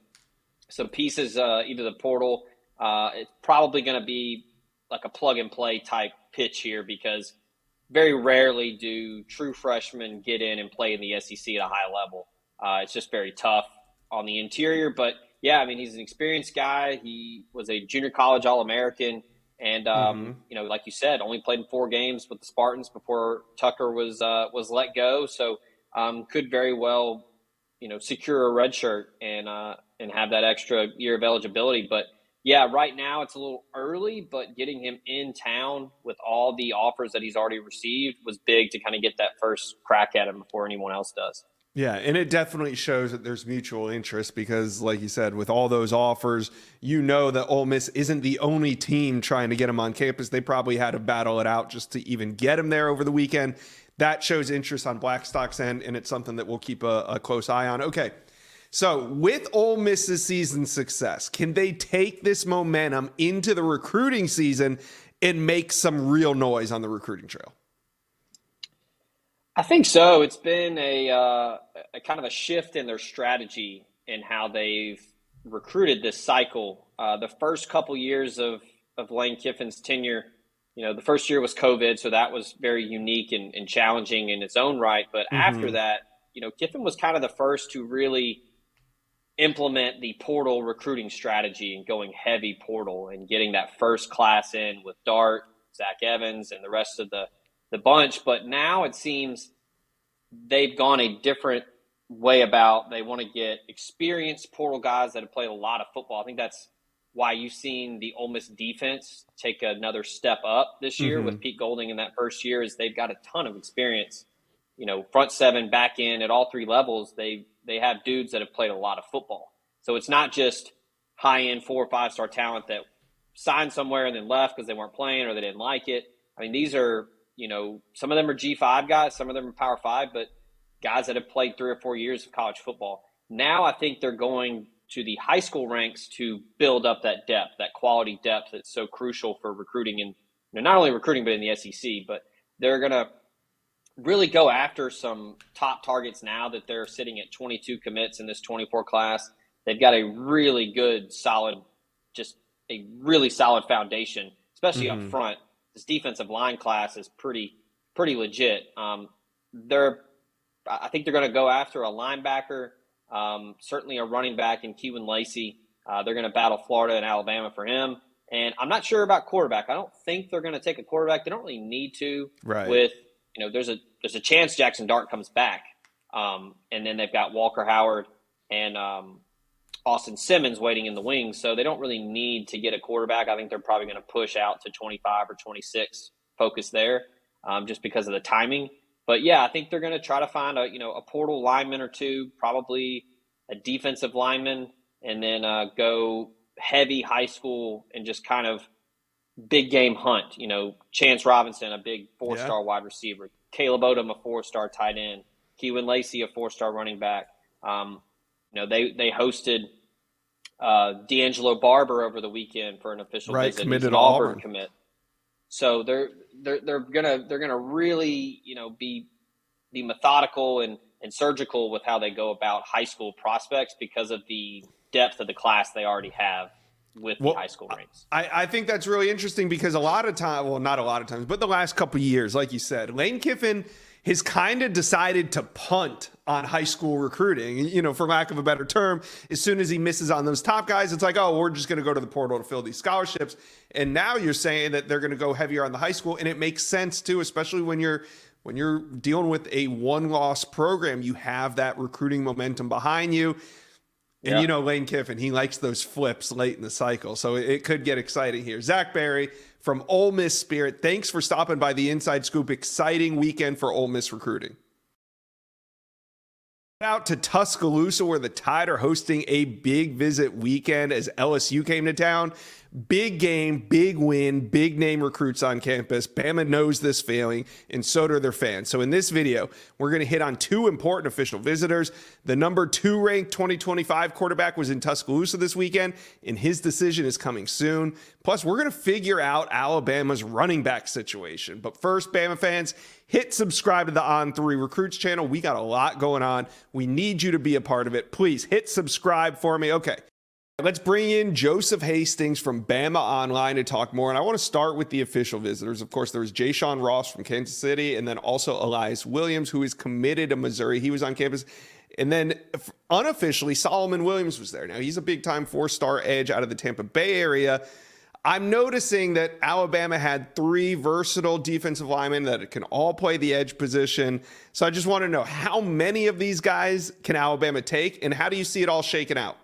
some pieces, uh, either the portal uh, it's probably going to be like a plug and play type pitch here because very rarely do true freshmen get in and play in the SEC at a high level. Uh, it's just very tough on the interior. But yeah, I mean, he's an experienced guy. He was a junior college All American. And um, mm-hmm. you know, like you said, only played in four games with the Spartans before Tucker was uh, was let go. So um, could very well, you know, secure a red shirt and uh, and have that extra year of eligibility. But yeah, right now it's a little early, but getting him in town with all the offers that he's already received was big to kind of get that first crack at him before anyone else does. Yeah, and it definitely shows that there's mutual interest because, like you said, with all those offers, you know that Ole Miss isn't the only team trying to get him on campus. They probably had to battle it out just to even get him there over the weekend. That shows interest on Blackstock's end, and it's something that we'll keep a, a close eye on. Okay, so, with Ole Miss's season success, can they take this momentum into the recruiting season and make some real noise on the recruiting trail? I think so. It's been a, uh, a kind of a shift in their strategy in how they've recruited this cycle. Uh, the first couple years of, of Lane Kiffin's tenure, you know, the first year was COVID, so that was very unique and, and challenging in its own right. But mm-hmm. after that, you know, Kiffin was kind of the first to really – implement the portal recruiting strategy and going heavy portal and getting that first class in with Dart, Zach Evans, and the rest of the, the bunch. But now it seems they've gone a different way about they want to get experienced portal guys that have played a lot of football. I think that's why you've seen the Ole Miss defense take another step up this year mm-hmm. with Pete Golding in that first year is they've got a ton of experience. You know, front seven, back end at all three levels. They they have dudes that have played a lot of football. So it's not just high end four or five star talent that signed somewhere and then left because they weren't playing or they didn't like it. I mean, these are, you know, some of them are G5 guys, some of them are Power Five, but guys that have played three or four years of college football. Now I think they're going to the high school ranks to build up that depth, that quality depth that's so crucial for recruiting and you know, not only recruiting, but in the SEC. But they're going to really go after some top targets now that they're sitting at 22 commits in this 24 class. They've got a really good, solid, just a really solid foundation, especially mm-hmm. up front. This defensive line class is pretty pretty legit. Um, they're, I think they're going to go after a linebacker, um, certainly a running back in Kewan Lacy. Uh, they're going to battle Florida and Alabama for him. And I'm not sure about quarterback. I don't think they're going to take a quarterback. They don't really need to right. with you know, there's a there's a chance Jaxson Dart comes back, um, and then they've got Walker Howard and um, Austin Simmons waiting in the wings, so they don't really need to get a quarterback. I think they're probably going to push out to 25 or 26, focus there, um, just because of the timing. But yeah, I think they're going to try to find a you know a portal lineman or two, probably a defensive lineman, and then uh, go heavy high school and just kind of big game hunt. You know, Chance Robinson, a big four star yeah. wide receiver. Caleb Odom, a four star tight end. Kewan Lacy, a four star running back. Um, you know, they they hosted uh, D'Angelo Barber over the weekend for an official right, visit. Committed Auburn, Auburn commit. So they're they're they're gonna they're gonna really you know be be methodical and and surgical with how they go about high school prospects because of the depth of the class they already have with well, the high school ranks. I, I think that's really interesting because a lot of time, well, not a lot of times, but the last couple years, like you said, Lane Kiffin has kind of decided to punt on high school recruiting. You know, for lack of a better term, as soon as he misses on those top guys, it's like, oh, we're just going to go to the portal to fill these scholarships. And now you're saying that they're going to go heavier on the high school, and it makes sense too, especially when you're when you're dealing with a one loss program. You have that recruiting momentum behind you. And you know Lane Kiffin, he likes those flips late in the cycle, so it could get exciting here. Zach Barry from Ole Miss Spirit, thanks for stopping by the Inside Scoop. Exciting weekend for Ole Miss recruiting. Out to Tuscaloosa, where the Tide are hosting a big visit weekend as LSU came to town. Big game, big win, big name recruits on campus. Bama knows this feeling, and so do their fans. So, in this video, we're going to hit on two important official visitors. The number two ranked 2025 quarterback was in Tuscaloosa this weekend, and his decision is coming soon. Plus, we're going to figure out Alabama's running back situation. But first, Bama fans, hit subscribe to the On Three Recruits channel. We got a lot going on. We need you to be a part of it. Please hit subscribe for me. Okay. Let's bring in Joseph Hastings from Bama Online to talk more. And I want to start with the official visitors. Of course, there was Jayshawn Ross from Kansas City, and then also Elias Williams, who is committed to Missouri. He was on campus. And then unofficially, Solomon Williams was there. Now, he's a big time four star edge out of the Tampa Bay area. I'm noticing that Alabama had three versatile defensive linemen that can all play the edge position. So I just want to know how many of these guys can Alabama take, and how do you see it all shaken out?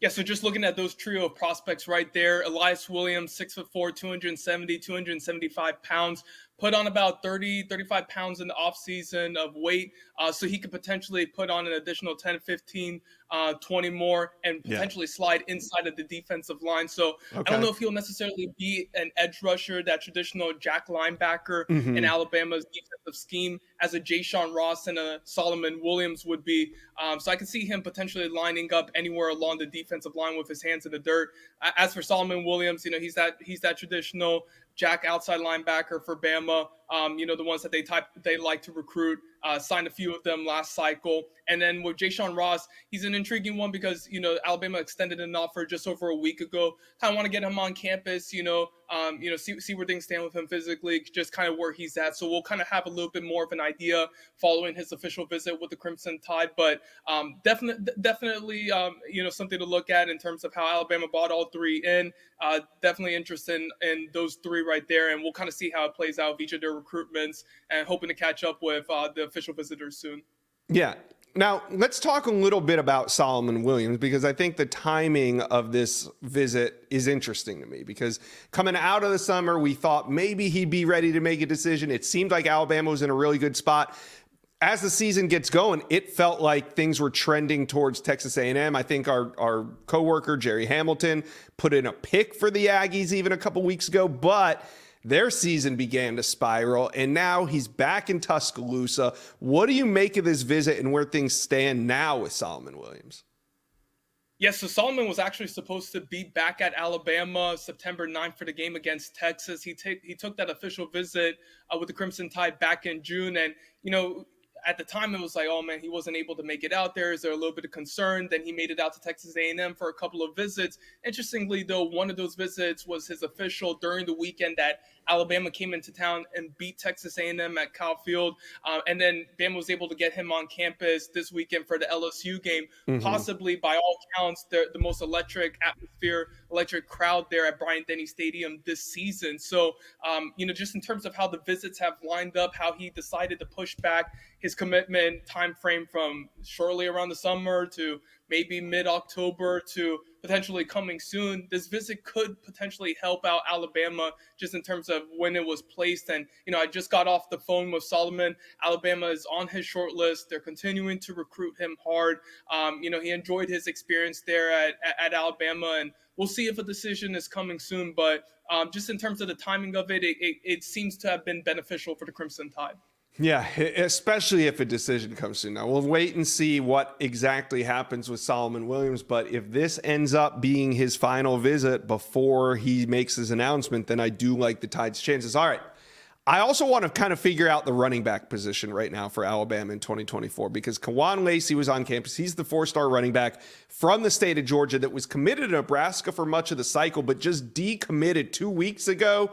Yeah, so just looking at those trio of prospects right there, Elias Williams, six foot four, 270, 275 pounds, put on about 30, 35 pounds in the offseason of weight. Uh, so he could potentially put on an additional 10, 15, uh, 20 more and potentially yeah. slide inside of the defensive line. So okay. I don't know if he'll necessarily be an edge rusher, that traditional jack linebacker mm-hmm. in Alabama's defensive scheme, as a Jayshawn Ross and a Solomon Williams would be. Um, so I can see him potentially lining up anywhere along the defensive line with his hands in the dirt. As for Solomon Williams, you know he's that he's that traditional Jack outside linebacker for Bama. Um, you know the ones that they type they like to recruit. Uh, signed a few of them last cycle, and then with Jayshawn Ross, he's an intriguing one because you know Alabama extended an offer just over a week ago. Kind of want to get him on campus. You know, um, you know, see see where things stand with him physically, just kind of where he's at. So we'll kind of have a little bit more of an idea following his official visit with the Crimson Tide. But um, definitely, definitely, um, you know, something to look at in terms of how Alabama bought all three in. Uh, definitely interested in, in those three right there, and we'll kind of see how it plays out with each of their recruitments and hoping to catch up with uh, the official visitors soon. Yeah. Now, let's talk a little bit about Solomon Williams because I think the timing of this visit is interesting to me because coming out of the summer, we thought maybe he'd be ready to make a decision. It seemed like Alabama was in a really good spot. As the season gets going, it felt like things were trending towards Texas A&M. I think our our coworker Jerry Hamilton put in a pick for the Aggies even a couple weeks ago, but their season began to spiral, and now he's back in Tuscaloosa. What do you make of this visit and where things stand now with Solomon Williams? Yes, so Solomon was actually supposed to be back at Alabama September 9th for the game against Texas. He, t- he took that official visit uh, with the Crimson Tide back in June. And, you know, at the time it was like, oh man, he wasn't able to make it out there. Is there a little bit of concern? Then he made it out to Texas A&M for a couple of visits. Interestingly, though, one of those visits was his official during the weekend that Alabama came into town and beat Texas A&M at Kyle Field, uh, and then Bama was able to get him on campus this weekend for the LSU game. Mm-hmm. Possibly, by all counts, the, the most electric atmosphere, electric crowd there at Bryant Denny Stadium this season. So, um, you know, just in terms of how the visits have lined up, how he decided to push back his commitment time frame from shortly around the summer to maybe mid October to potentially coming soon. This visit could potentially help out Alabama just in terms of when it was placed. And, you know, I just got off the phone with Solomon. Alabama is on his short list. They're continuing to recruit him hard. Um, you know, he enjoyed his experience there at, at, at, Alabama. And we'll see if a decision is coming soon. But um, just in terms of the timing of it, it, it, it seems to have been beneficial for the Crimson Tide. Yeah, especially if a decision comes soon. Now we'll wait and see what exactly happens with Solomon Williams. But if this ends up being his final visit before he makes his announcement, then I do like the Tide's chances. All right. I also want to kind of figure out the running back position right now for Alabama in 2024 because Kawon Lacy was on campus. He's the four star running back from the state of Georgia that was committed to Nebraska for much of the cycle, but just decommitted two weeks ago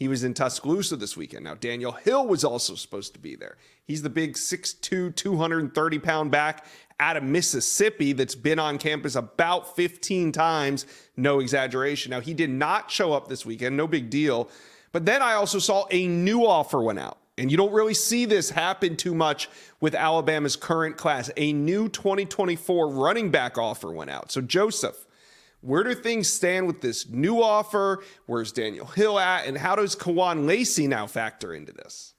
he was in Tuscaloosa this weekend. Now, Daniel Hill was also supposed to be there. He's the big 6'2, 230 pound back out of Mississippi that's been on campus about 15 times. No exaggeration. Now, he did not show up this weekend. No big deal. But then I also saw a new offer went out. And you don't really see this happen too much with Alabama's current class. A new 2024 running back offer went out. So, Joseph, where do things stand with this new offer? Where's Daniel Hill at? And how does Kawon Lacy now factor into this?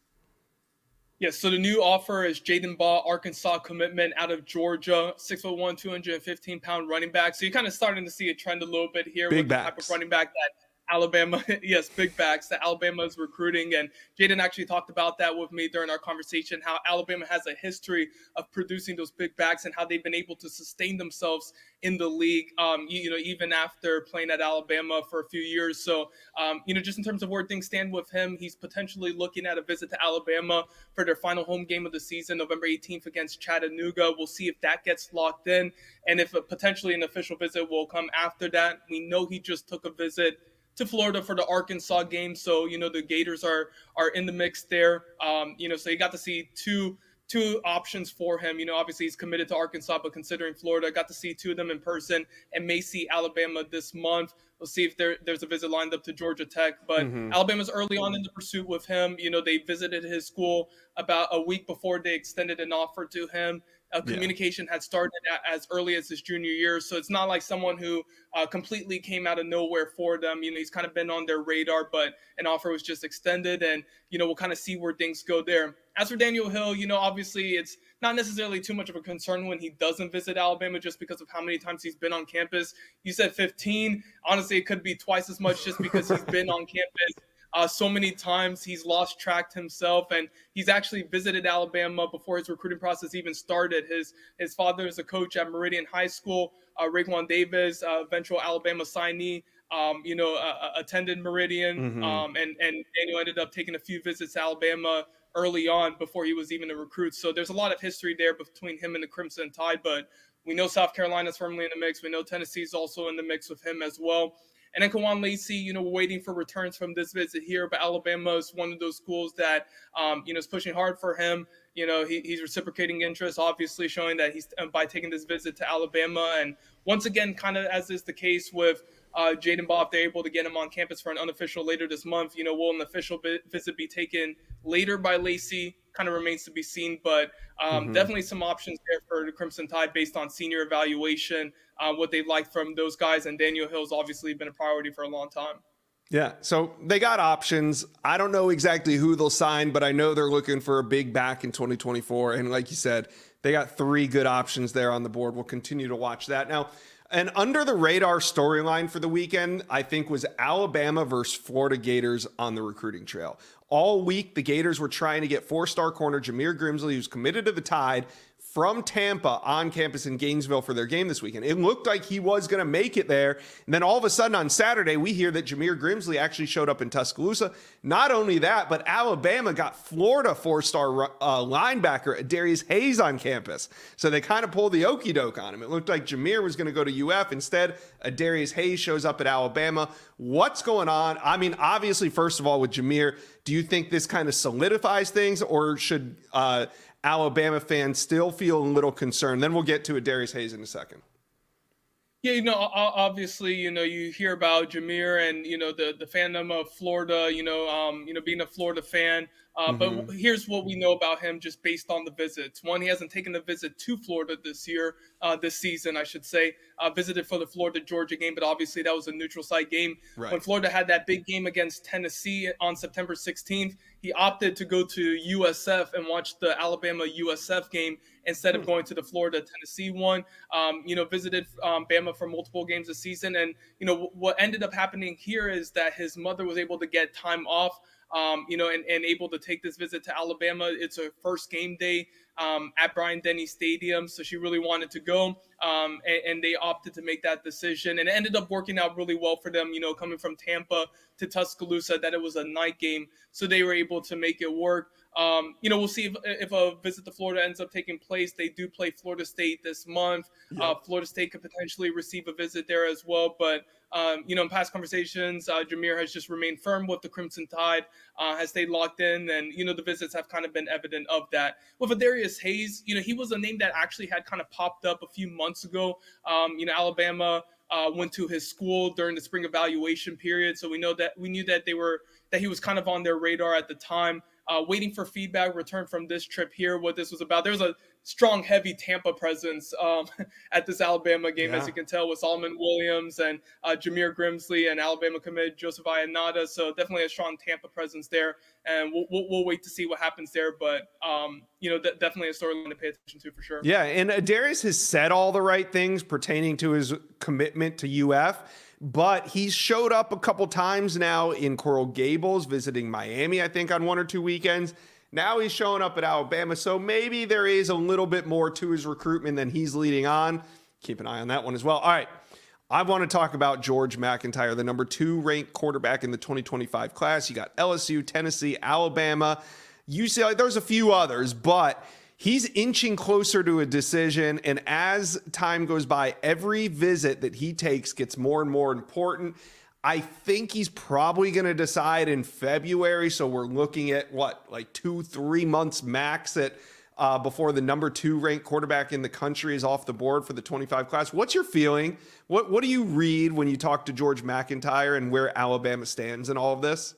Yes, so the new offer is Jaden Baugh, Arkansas commitment out of Georgia, 6'1, 215 pound running back. So you're kind of starting to see a trend a little bit here Big with backs. the type of running back that Alabama, yes, big backs that Alabama is recruiting. And Jaden actually talked about that with me during our conversation how Alabama has a history of producing those big backs and how they've been able to sustain themselves in the league, um, you, you, know, even after playing at Alabama for a few years. So, um, you know, just in terms of where things stand with him, he's potentially looking at a visit to Alabama for their final home game of the season, November 18th against Chattanooga. We'll see if that gets locked in and if potentially an official visit will come after that. We know he just took a visit to Florida for the Arkansas game. So you know the Gators are are in the mix there. Um, you know, so you got to see two two options for him. You know, obviously he's committed to Arkansas, but considering Florida, got to see two of them in person and may see Alabama this month. We'll see if there, there's a visit lined up to Georgia Tech. But mm-hmm. Alabama's early on in the pursuit with him. You know, they visited his school about a week before they extended an offer to him uh, communication yeah. had started as early as his junior year. So it's not like someone who uh, completely came out of nowhere for them. You know, he's kind of been on their radar, but an offer was just extended, and you know, we'll kind of see where things go there. As for Daniel Hill, you know, obviously it's not necessarily too much of a concern when he doesn't visit Alabama just because of how many times he's been on campus. You said 15. Honestly, it could be twice as much just because he's been on campus uh, so many times. He's lost track himself, and he's actually visited Alabama before his recruiting process even started. His his father is a coach at Meridian High School. Uh, Raekwon Davis, uh, eventual Alabama signee, um, you know, uh, uh, attended Meridian, mm-hmm. um, and and Daniel ended up taking a few visits to Alabama early on before he was even a recruit. So there's a lot of history there between him and the Crimson Tide, but we know South Carolina's firmly in the mix. We know Tennessee's also in the mix with him as well. And then Kawon Lacy, you know, waiting for returns from this visit here, but Alabama is one of those schools that, um, you know, is pushing hard for him. You know, he, he's reciprocating interest, obviously showing that he's uh, by taking this visit to Alabama. And once again, kind of as is the case with uh, Jaden Baugh, if they're able to get him on campus for an unofficial later this month, you know, will an official visit be taken later by Lacy? Kind of remains to be seen, but um, mm-hmm. definitely some options there for the Crimson Tide based on senior evaluation, uh, what they've liked from those guys. And Daniel Hill's obviously been a priority for a long time. Yeah, so they got options. I don't know exactly who they'll sign, but I know they're looking for a big back in 2024. And like you said, they got three good options there on the board. We'll continue to watch that. Now, an under the radar storyline for the weekend, I think, was Alabama versus Florida Gators on the recruiting trail. All week, the Gators were trying to get four star corner Jameer Grimsley, who's committed to the Tide, from Tampa on campus in Gainesville for their game this weekend. It looked like he was going to make it there. And then all of a sudden on Saturday, we hear that Jameer Grimsley actually showed up in Tuscaloosa. Not only that, but Alabama got Florida four star uh, linebacker Darius Hayes on campus. So they kind of pulled the okey doke on him. It looked like Jameer was going to go to UF. Instead, Darius Hayes shows up at Alabama. What's going on? I mean, obviously, first of all, with Jameer, do you think this kind of solidifies things or should uh, Alabama fans still feel a little concerned. Then we'll get to a Darius Hayes in a second. Yeah, you know, obviously, you know, you hear about Jameer and you know the the fandom of Florida. You know, um, you know, being a Florida fan. Uh, mm-hmm. But here's what we know about him, just based on the visits. One, he hasn't taken a visit to Florida this year, uh, this season, I should say. Uh, visited for the Florida Georgia game, but obviously that was a neutral site game. Right. When Florida had that big game against Tennessee on September 16th, he opted to go to USF and watch the Alabama USF game instead of hmm. going to the Florida Tennessee one. Um, you know, visited um, Bama for multiple games this season, and you know what ended up happening here is that his mother was able to get time off um, you know, and, and able to take this visit to Alabama. It's her first game day um, at Bryant Denny Stadium, so she really wanted to go, um, and, and, they opted to make that decision, and it ended up working out really well for them. You know, coming from Tampa to Tuscaloosa, that it was a night game, so they were able to make it work. Um, you know, we'll see if, if, a visit to Florida ends up taking place. They do play Florida State this month. Yeah. Uh, Florida State could potentially receive a visit there as well. But, um, you know, in past conversations, uh, Jahmir has just remained firm with the Crimson Tide, uh, has stayed locked in. And, you know, the visits have kind of been evident of that. With Adarius Hayes, you know, he was a name that actually had kind of popped up a few months ago. Um, you know, Alabama. Uh, went to his school during the spring evaluation period, so we know that we knew that they were that he was kind of on their radar at the time uh, waiting for feedback return from this trip here, what this was about. There's a strong, heavy Tampa presence um, at this Alabama game, yeah. as you can tell, with Solomon Williams and uh, Jameer Grimsley and Alabama commit Joseph Ionata. So definitely a strong Tampa presence there, and we'll, we'll, we'll wait to see what happens there. But um, you know, th- definitely a storyline to pay attention to for sure. Yeah, and Darius has said all the right things pertaining to his commitment to UF but he's showed up a couple times now in Coral Gables, visiting Miami, I think, on one or two weekends. Now he's showing up at Alabama. So maybe there is a little bit more to his recruitment than he's leading on. Keep an eye on that one as well. All right. I want to talk about George MacIntyre, the number two ranked quarterback in the 2025 class. You got LSU, Tennessee, Alabama, UCLA. There's a few others, but he's inching closer to a decision. And as time goes by, every visit that he takes gets more and more important. I think he's probably going to decide in February. So we're looking at what, like two, three months max at uh, before the number two ranked quarterback in the country is off the board for the 25 class. What's your feeling? What What do you read when you talk to George MacIntyre and where Alabama stands in all of this?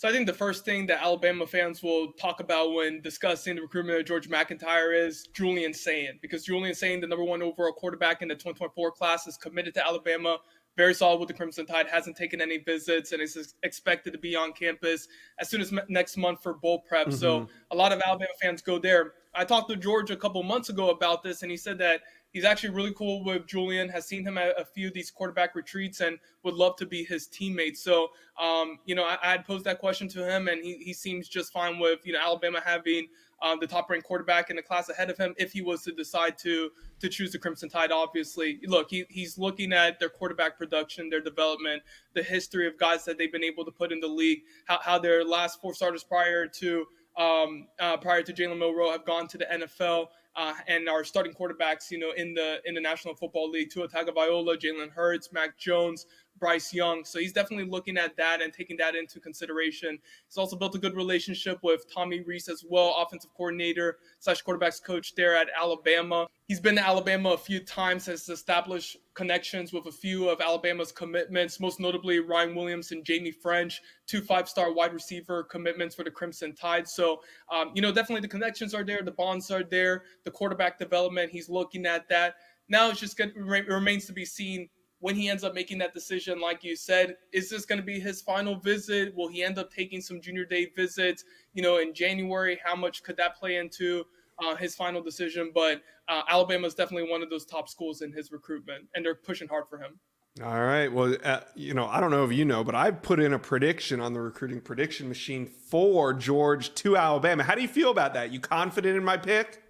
So I think the first thing that Alabama fans will talk about when discussing the recruitment of George MacIntyre is Julian Sayin, because Julian Sayin, the number one overall quarterback in the 2024 class, is committed to Alabama. Very solid with the Crimson Tide, hasn't taken any visits, and is expected to be on campus as soon as next month for bowl prep. Mm-hmm. So a lot of Alabama fans go there. I talked to George a couple months ago about this, and he said that he's actually really cool with Julian. Has seen him at a few of these quarterback retreats and would love to be his teammate. So, um, you know, I, I had posed that question to him, and he, he seems just fine with you know Alabama having um, the top ranked quarterback in the class ahead of him if he was to decide to to choose the Crimson Tide. Obviously, look, he, he's looking at their quarterback production, their development, the history of guys that they've been able to put in the league, how, how their last four starters prior to um, uh, prior to Jalen Milroe have gone to the NFL uh, and our starting quarterbacks, you know, in the in the National Football League, Tua Tagovailoa, Jalen Hurts, Mac Jones, Bryce Young. So he's definitely looking at that and taking that into consideration. He's also built a good relationship with Tommy Rees as well, offensive coordinator slash quarterbacks coach there at Alabama. He's been to Alabama a few times, has established connections with a few of Alabama's commitments, most notably Ryan Williams and Jamie French, two five-star wide receiver commitments for the Crimson Tide. So, um, you know, definitely the connections are there, the bonds are there, the quarterback development, he's looking at that. Now it's just it remains to be seen when he ends up making that decision, like you said, is this going to be his final visit? Will he end up taking some junior day visits, you know, in January? How much could that play into uh, his final decision? But uh, Alabama is definitely one of those top schools in his recruitment, and they're pushing hard for him. All right. Well, uh, you know, I don't know if you know, but I put in a prediction on the recruiting prediction machine for George to Alabama. How do you feel about that? You confident in my pick?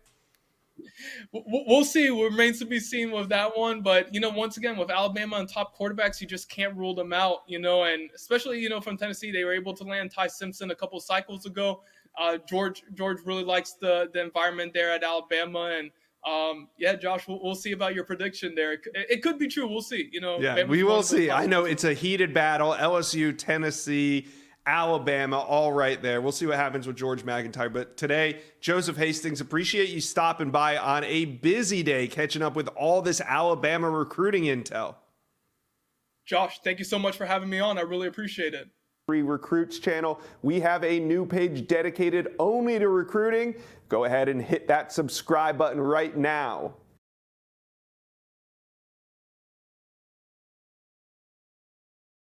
We'll see. It remains to be seen with that one. But you know, once again, with Alabama and top quarterbacks, you just can't rule them out. You know, and especially you know from Tennessee, they were able to land Ty Simpson a couple cycles ago. Uh, George George really likes the the environment there at Alabama, and um, yeah, Josh, we'll, we'll, see about your prediction there. It, it, could be true. We'll see. You know, yeah, Bama's we will see. I know it's a heated battle. LSU, Tennessee. Alabama, all right there. We'll see what happens with George MacIntyre. But today, Joseph Hastings, appreciate you stopping by on a busy day, catching up with all this Alabama recruiting intel. Josh, thank you so much for having me on. I really appreciate it. Free Recruits channel. We have a new page dedicated only to recruiting. Go ahead and hit that subscribe button right now.